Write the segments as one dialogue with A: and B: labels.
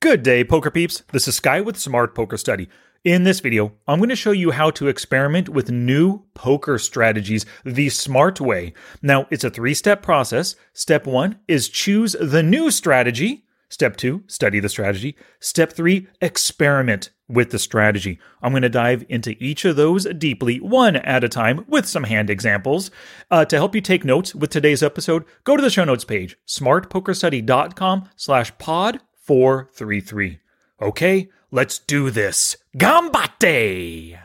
A: Good day, poker peeps. This is Sky with Smart Poker Study. In this video, I'm going to show you how to experiment with new poker strategies the smart way. Now, it's a three step process. Step one is choose the new strategy. Step two, study the strategy. Step three, experiment with the strategy. I'm going to dive into each of those deeply, one at a time, with some hand examples. Uh, to help you take notes with today's episode, go to the show notes page, smartpokerstudy.com slash pod 433. Okay, let's do this. Gambate!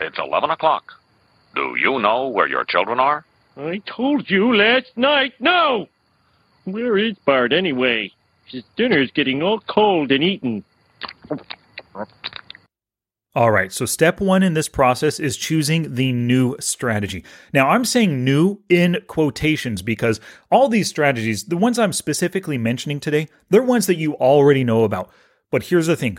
B: It's 11 o'clock. Do you know where your children are?
C: I told you last night. No! Where is Bart anyway? His dinner's getting all cold and eaten.
A: All right, so step one in this process is choosing the new strategy. Now, I'm saying new in quotations because all these strategies, the ones I'm specifically mentioning today, they're ones that you already know about. But here's the thing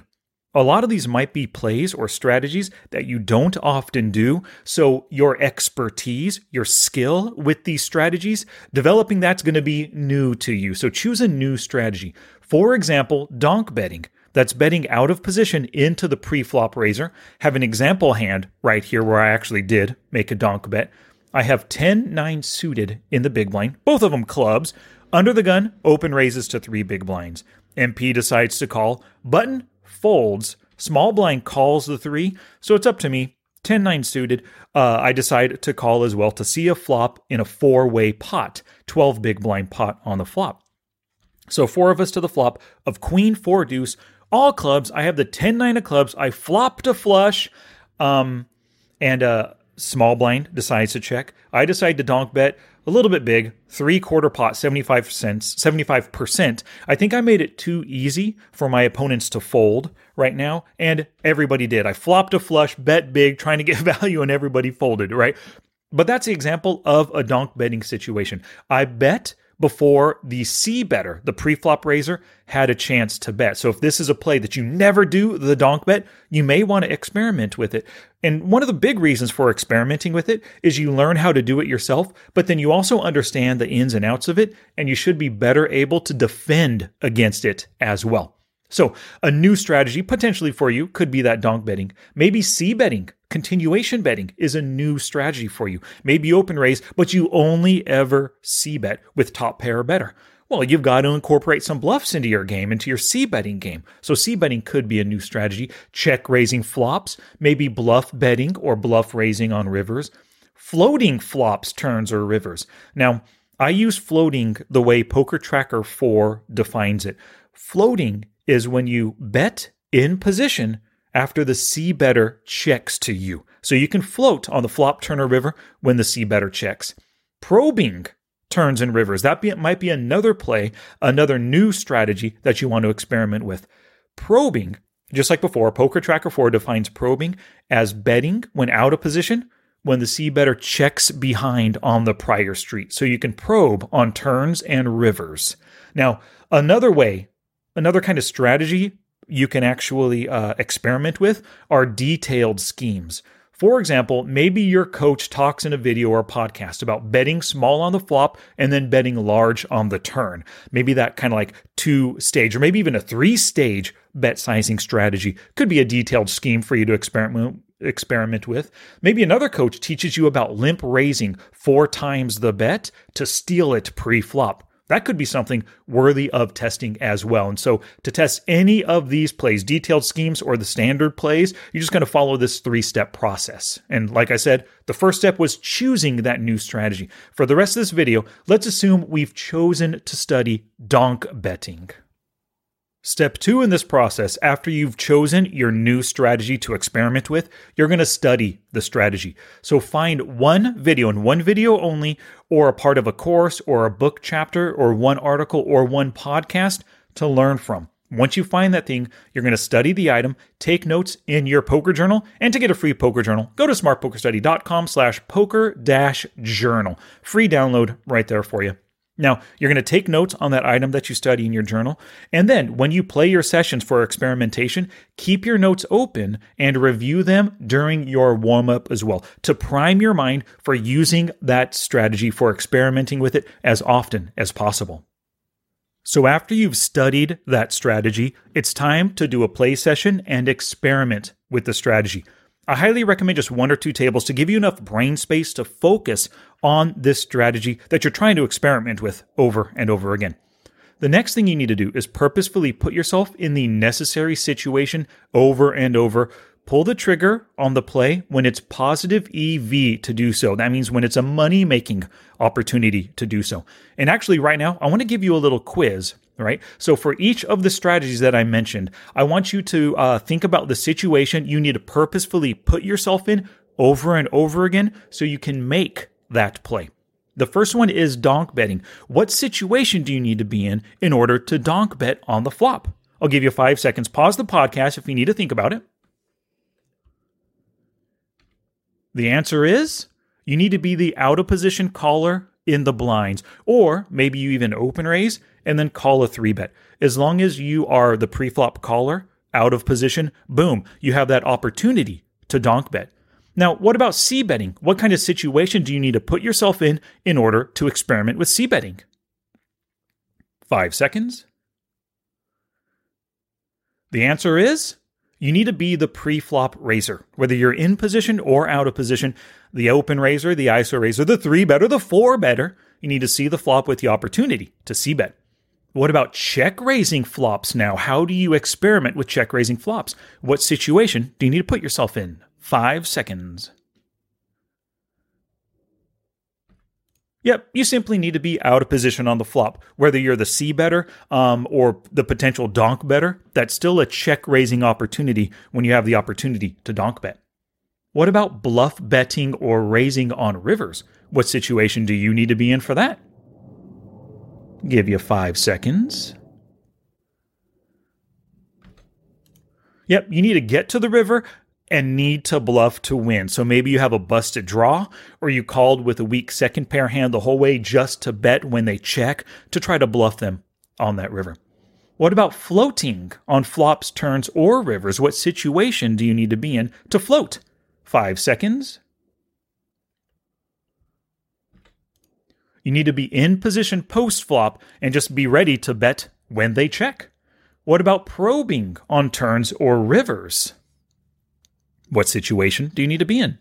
A: a lot of these might be plays or strategies that you don't often do. So, your expertise, your skill with these strategies, developing that's going to be new to you. So, choose a new strategy. For example, donk betting that's betting out of position into the pre-flop raiser. Have an example hand right here where I actually did make a donk bet. I have 10 9 suited in the big blind, both of them clubs. Under the gun, open raises to three big blinds. MP decides to call. Button folds. Small blind calls the three, so it's up to me. 10 9 suited. Uh, I decide to call as well to see a flop in a four way pot, 12 big blind pot on the flop. So four of us to the flop of queen four deuce all clubs. I have the 10 9 of clubs. I flop to flush. Um, and uh, small blind decides to check. I decide to donk bet a little bit big, three quarter pot, 75 cents, 75%. I think I made it too easy for my opponents to fold right now, and everybody did. I flopped a flush, bet big, trying to get value, and everybody folded, right? But that's the example of a donk betting situation. I bet before the C better, the pre-flop raiser, had a chance to bet. So if this is a play that you never do the donk bet, you may want to experiment with it. And one of the big reasons for experimenting with it is you learn how to do it yourself, but then you also understand the ins and outs of it, and you should be better able to defend against it as well. So, a new strategy potentially for you could be that donk betting. Maybe C betting, continuation betting is a new strategy for you. Maybe open raise, but you only ever C bet with top pair or better. Well, you've got to incorporate some bluffs into your game, into your C betting game. So, C betting could be a new strategy. Check raising flops, maybe bluff betting or bluff raising on rivers. Floating flops, turns, or rivers. Now, I use floating the way Poker Tracker 4 defines it. Floating is when you bet in position after the C better checks to you. So you can float on the flop turner river when the C better checks. Probing turns and rivers. That be, might be another play, another new strategy that you want to experiment with. Probing, just like before, Poker Tracker 4 defines probing as betting when out of position when the C better checks behind on the prior street. So you can probe on turns and rivers. Now, another way another kind of strategy you can actually uh, experiment with are detailed schemes. For example, maybe your coach talks in a video or podcast about betting small on the flop and then betting large on the turn. Maybe that kind of like two stage or maybe even a three stage bet sizing strategy could be a detailed scheme for you to experiment experiment with. Maybe another coach teaches you about limp raising four times the bet to steal it pre-flop. That could be something worthy of testing as well. And so, to test any of these plays, detailed schemes or the standard plays, you're just going to follow this three step process. And like I said, the first step was choosing that new strategy. For the rest of this video, let's assume we've chosen to study donk betting. Step two in this process, after you've chosen your new strategy to experiment with, you're going to study the strategy. So find one video and one video only, or a part of a course, or a book chapter, or one article, or one podcast to learn from. Once you find that thing, you're going to study the item, take notes in your poker journal, and to get a free poker journal, go to smartpokerstudy.com slash poker dash journal. Free download right there for you. Now, you're going to take notes on that item that you study in your journal. And then when you play your sessions for experimentation, keep your notes open and review them during your warm up as well to prime your mind for using that strategy for experimenting with it as often as possible. So, after you've studied that strategy, it's time to do a play session and experiment with the strategy. I highly recommend just one or two tables to give you enough brain space to focus on this strategy that you're trying to experiment with over and over again. The next thing you need to do is purposefully put yourself in the necessary situation over and over. Pull the trigger on the play when it's positive EV to do so. That means when it's a money making opportunity to do so. And actually, right now, I want to give you a little quiz right? So for each of the strategies that I mentioned, I want you to uh, think about the situation you need to purposefully put yourself in over and over again so you can make that play. The first one is donk betting. What situation do you need to be in in order to donk bet on the flop? I'll give you five seconds. Pause the podcast if you need to think about it. The answer is you need to be the out of position caller in the blinds, or maybe you even open raise and then call a three bet. As long as you are the pre-flop caller out of position, boom, you have that opportunity to donk bet. Now, what about C betting? What kind of situation do you need to put yourself in in order to experiment with C betting? Five seconds. The answer is you need to be the pre-flop raiser, whether you're in position or out of position. The open raiser, the ISO raiser, the three better, the four better. You need to see the flop with the opportunity to C bet. What about check raising flops now? How do you experiment with check raising flops? What situation do you need to put yourself in? Five seconds. Yep, you simply need to be out of position on the flop. Whether you're the C better um, or the potential donk better, that's still a check raising opportunity when you have the opportunity to donk bet. What about bluff betting or raising on rivers? What situation do you need to be in for that? Give you five seconds. Yep, you need to get to the river and need to bluff to win. So maybe you have a busted draw, or you called with a weak second pair hand the whole way just to bet when they check to try to bluff them on that river. What about floating on flops, turns, or rivers? What situation do you need to be in to float? Five seconds. You need to be in position post flop and just be ready to bet when they check. What about probing on turns or rivers? What situation do you need to be in?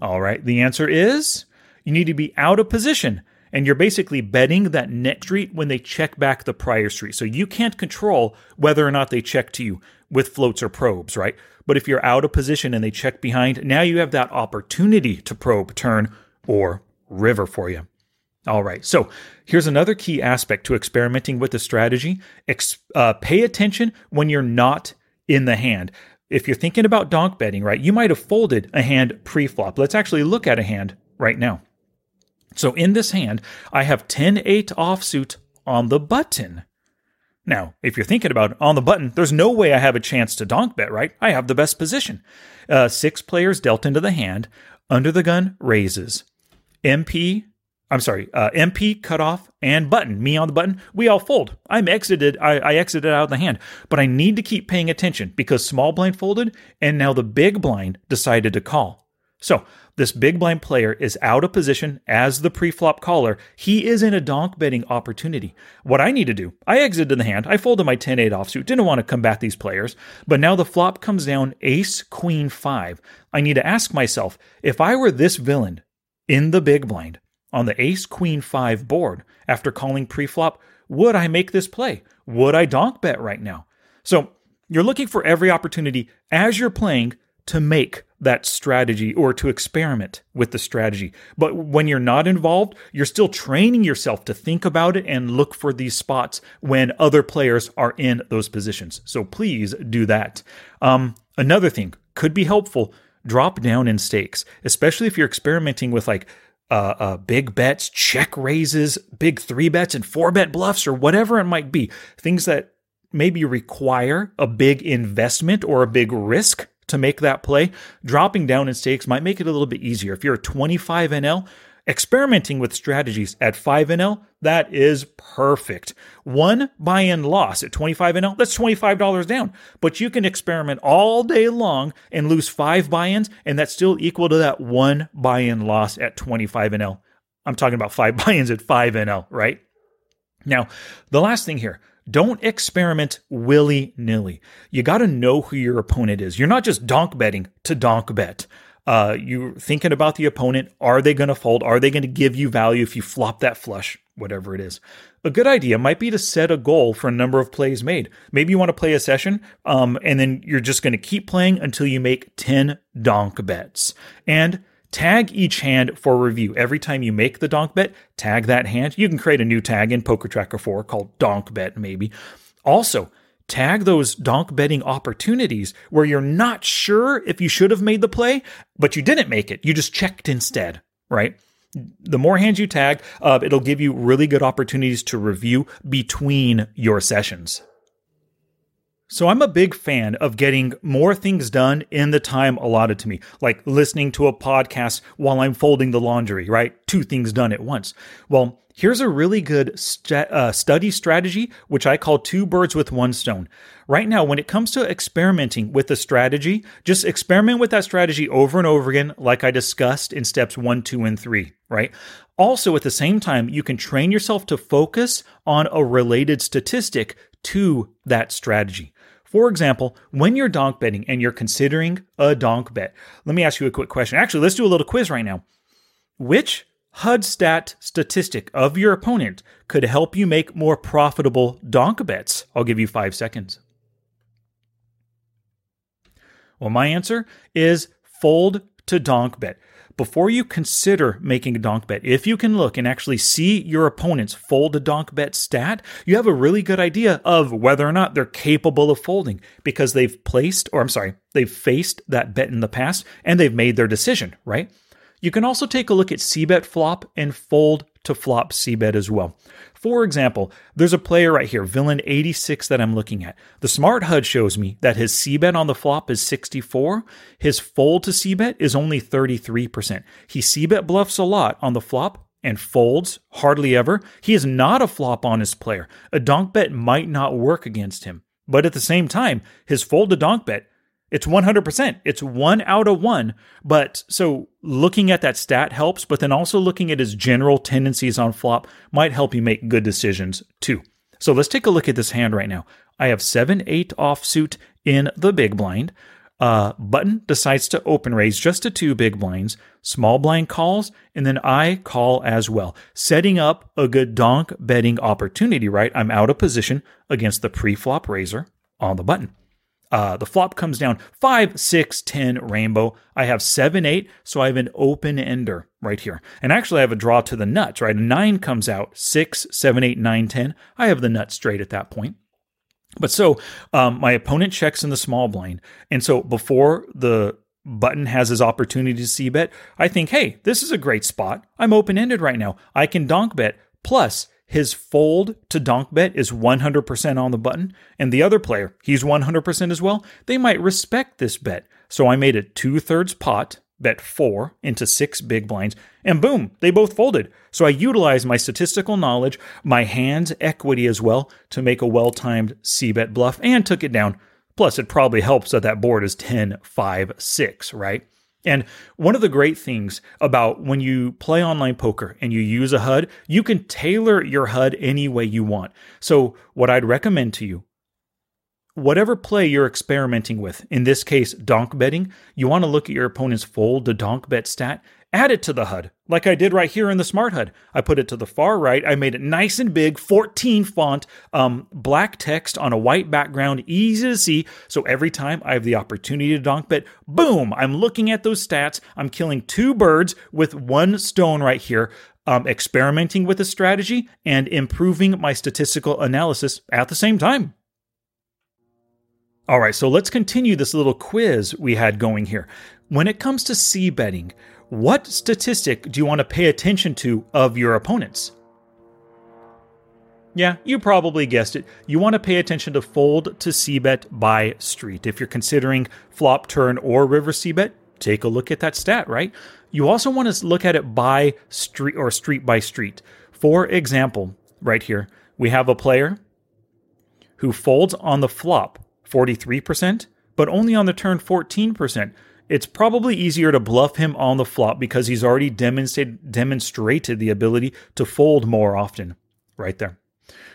A: All right, the answer is you need to be out of position and you're basically betting that next street when they check back the prior street. So you can't control whether or not they check to you with floats or probes, right? But if you're out of position and they check behind, now you have that opportunity to probe turn or river for you. All right, so here's another key aspect to experimenting with the strategy. Ex- uh, pay attention when you're not in the hand. If you're thinking about donk betting, right, you might have folded a hand pre flop. Let's actually look at a hand right now. So in this hand, I have 10 8 offsuit on the button. Now, if you're thinking about on the button, there's no way I have a chance to donk bet, right? I have the best position. Uh, six players dealt into the hand. Under the gun raises. MP, I'm sorry, uh, MP cutoff and button, me on the button, we all fold. I'm exited, I, I exited out of the hand, but I need to keep paying attention because small blind folded and now the big blind decided to call. So this big blind player is out of position as the pre-flop caller. He is in a donk betting opportunity. What I need to do, I exited the hand. I folded my 10-8 offsuit. Didn't want to combat these players. But now the flop comes down ace, queen, five. I need to ask myself, if I were this villain, in the big blind on the ace queen 5 board after calling preflop, would I make this play? Would I donk bet right now? So you're looking for every opportunity as you're playing to make that strategy or to experiment with the strategy. But when you're not involved, you're still training yourself to think about it and look for these spots when other players are in those positions. So please do that. Um, another thing could be helpful drop down in stakes, especially if you're experimenting with like uh, uh, big bets, check raises, big three bets, and four bet bluffs, or whatever it might be. Things that maybe require a big investment or a big risk to make that play. Dropping down in stakes might make it a little bit easier. If you're a 25 NL, Experimenting with strategies at 5 NL, that is perfect. One buy in loss at 25 NL, oh, that's $25 down. But you can experiment all day long and lose five buy ins, and that's still equal to that one buy in loss at 25 NL. Oh. I'm talking about five buy-ins at 5 NL, oh, right? Now, the last thing here, don't experiment willy nilly. You got to know who your opponent is. You're not just donk betting to donk bet. Uh, you're thinking about the opponent. Are they going to fold? Are they going to give you value if you flop that flush? Whatever it is. A good idea might be to set a goal for a number of plays made. Maybe you want to play a session, um, and then you're just going to keep playing until you make 10 donk bets. And Tag each hand for review. Every time you make the donk bet, tag that hand. You can create a new tag in Poker Tracker 4 called donk bet, maybe. Also, tag those donk betting opportunities where you're not sure if you should have made the play, but you didn't make it. You just checked instead, right? The more hands you tag, uh, it'll give you really good opportunities to review between your sessions. So I'm a big fan of getting more things done in the time allotted to me, like listening to a podcast while I'm folding the laundry, right? Two things done at once. Well, here's a really good st- uh, study strategy, which I call two birds with one stone. Right now, when it comes to experimenting with a strategy, just experiment with that strategy over and over again, like I discussed in steps one, two, and three, right? Also, at the same time, you can train yourself to focus on a related statistic to that strategy. For example, when you're donk betting and you're considering a donk bet, let me ask you a quick question. Actually, let's do a little quiz right now. Which HUD stat statistic of your opponent could help you make more profitable donk bets? I'll give you five seconds. Well, my answer is fold to donk bet before you consider making a donk bet, if you can look and actually see your opponent's fold a donk bet stat, you have a really good idea of whether or not they're capable of folding because they've placed, or I'm sorry, they've faced that bet in the past and they've made their decision, right? You can also take a look at c-bet flop and fold to flop c-bet as well. For example, there's a player right here, villain 86 that I'm looking at. The smart HUD shows me that his c-bet on the flop is 64, his fold to c-bet is only 33%. He c-bet bluffs a lot on the flop and folds hardly ever. He is not a flop honest player. A donk bet might not work against him. But at the same time, his fold to donk bet it's 100%. It's one out of one. But so looking at that stat helps, but then also looking at his general tendencies on flop might help you make good decisions too. So let's take a look at this hand right now. I have 7 8 offsuit in the big blind. Uh, button decides to open raise just to two big blinds. Small blind calls, and then I call as well, setting up a good donk betting opportunity, right? I'm out of position against the pre flop raiser on the button. Uh, the flop comes down 5, 6, 10 rainbow. I have 7, 8, so I have an open ender right here. And actually, I have a draw to the nuts, right? 9 comes out 6, 7, 8, 9, 10. I have the nut straight at that point. But so um, my opponent checks in the small blind. And so before the button has his opportunity to c bet, I think, hey, this is a great spot. I'm open ended right now. I can donk bet. Plus, his fold to donk bet is 100% on the button, and the other player, he's 100% as well, they might respect this bet. So I made a two thirds pot, bet four into six big blinds, and boom, they both folded. So I utilized my statistical knowledge, my hand's equity as well, to make a well timed C bet bluff and took it down. Plus, it probably helps that that board is 10, 5, 6, right? And one of the great things about when you play online poker and you use a HUD, you can tailor your HUD any way you want. So, what I'd recommend to you whatever play you're experimenting with, in this case, donk betting, you want to look at your opponent's fold to donk bet stat add it to the HUD, like I did right here in the Smart HUD. I put it to the far right. I made it nice and big, 14 font, um, black text on a white background, easy to see. So every time I have the opportunity to donk bet, boom, I'm looking at those stats. I'm killing two birds with one stone right here. Um, experimenting with a strategy and improving my statistical analysis at the same time. All right, so let's continue this little quiz we had going here. When it comes to C betting, what statistic do you want to pay attention to of your opponents? Yeah, you probably guessed it. You want to pay attention to fold to c-bet by street. If you're considering flop turn or river c-bet, take a look at that stat, right? You also want to look at it by street or street by street. For example, right here, we have a player who folds on the flop 43%, but only on the turn 14%. It's probably easier to bluff him on the flop because he's already demonstrated demonstrated the ability to fold more often. Right there.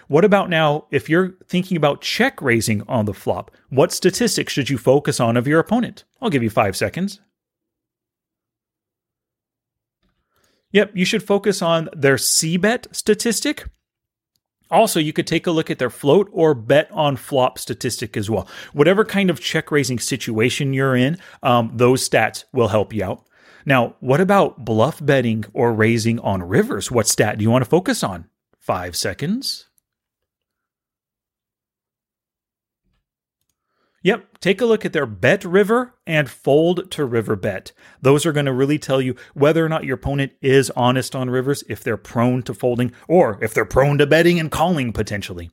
A: What about now if you're thinking about check raising on the flop? What statistics should you focus on of your opponent? I'll give you five seconds. Yep, you should focus on their C bet statistic. Also, you could take a look at their float or bet on flop statistic as well. Whatever kind of check raising situation you're in, um, those stats will help you out. Now, what about bluff betting or raising on rivers? What stat do you want to focus on? Five seconds. Yep, take a look at their bet river and fold to river bet. Those are going to really tell you whether or not your opponent is honest on rivers, if they're prone to folding, or if they're prone to betting and calling potentially.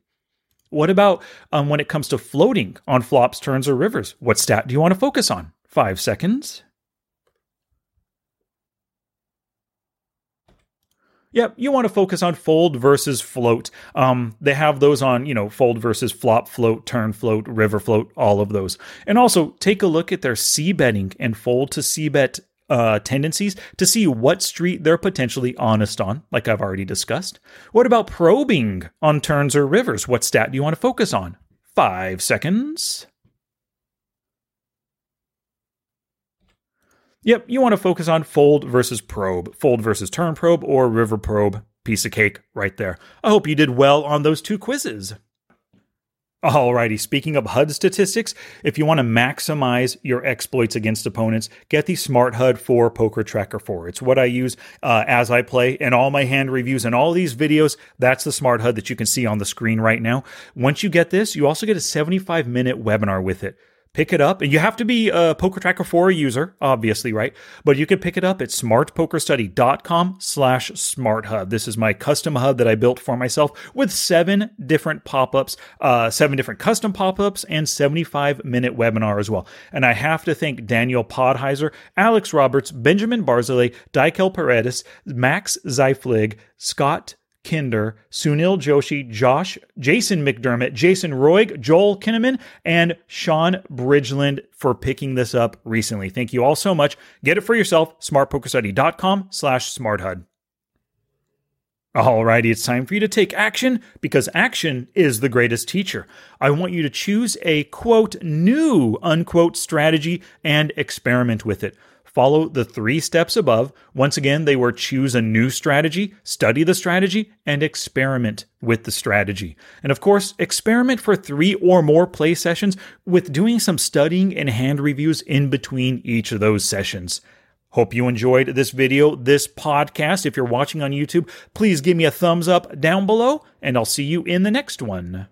A: What about um, when it comes to floating on flops, turns, or rivers? What stat do you want to focus on? Five seconds. Yep, you want to focus on fold versus float. Um, they have those on, you know, fold versus flop, float, turn, float, river float, all of those. And also take a look at their C betting and fold to C bet uh, tendencies to see what street they're potentially honest on, like I've already discussed. What about probing on turns or rivers? What stat do you want to focus on? Five seconds. Yep, you want to focus on fold versus probe, fold versus turn probe, or river probe. Piece of cake right there. I hope you did well on those two quizzes. Alrighty, speaking of HUD statistics, if you want to maximize your exploits against opponents, get the Smart HUD for Poker Tracker 4. It's what I use uh, as I play in all my hand reviews and all these videos. That's the Smart HUD that you can see on the screen right now. Once you get this, you also get a 75 minute webinar with it pick it up. And you have to be a Poker Tracker 4 user, obviously, right? But you can pick it up at smartpokerstudy.com slash smarthud. This is my custom HUD that I built for myself with seven different pop-ups, uh, seven different custom pop-ups, and 75 minute webinar as well. And I have to thank Daniel Podheiser, Alex Roberts, Benjamin Barzilay, Daikel Paredes, Max Zeiflig, Scott Kinder, Sunil Joshi, Josh, Jason McDermott, Jason Roig, Joel Kinnaman, and Sean Bridgeland for picking this up recently. Thank you all so much. Get it for yourself, smartpokerstudy.com slash smarthud. Alrighty, it's time for you to take action because action is the greatest teacher. I want you to choose a quote new unquote strategy and experiment with it follow the three steps above. Once again, they were choose a new strategy, study the strategy, and experiment with the strategy. And of course, experiment for three or more play sessions with doing some studying and hand reviews in between each of those sessions. Hope you enjoyed this video, this podcast. If you're watching on YouTube, please give me a thumbs up down below, and I'll see you in the next one.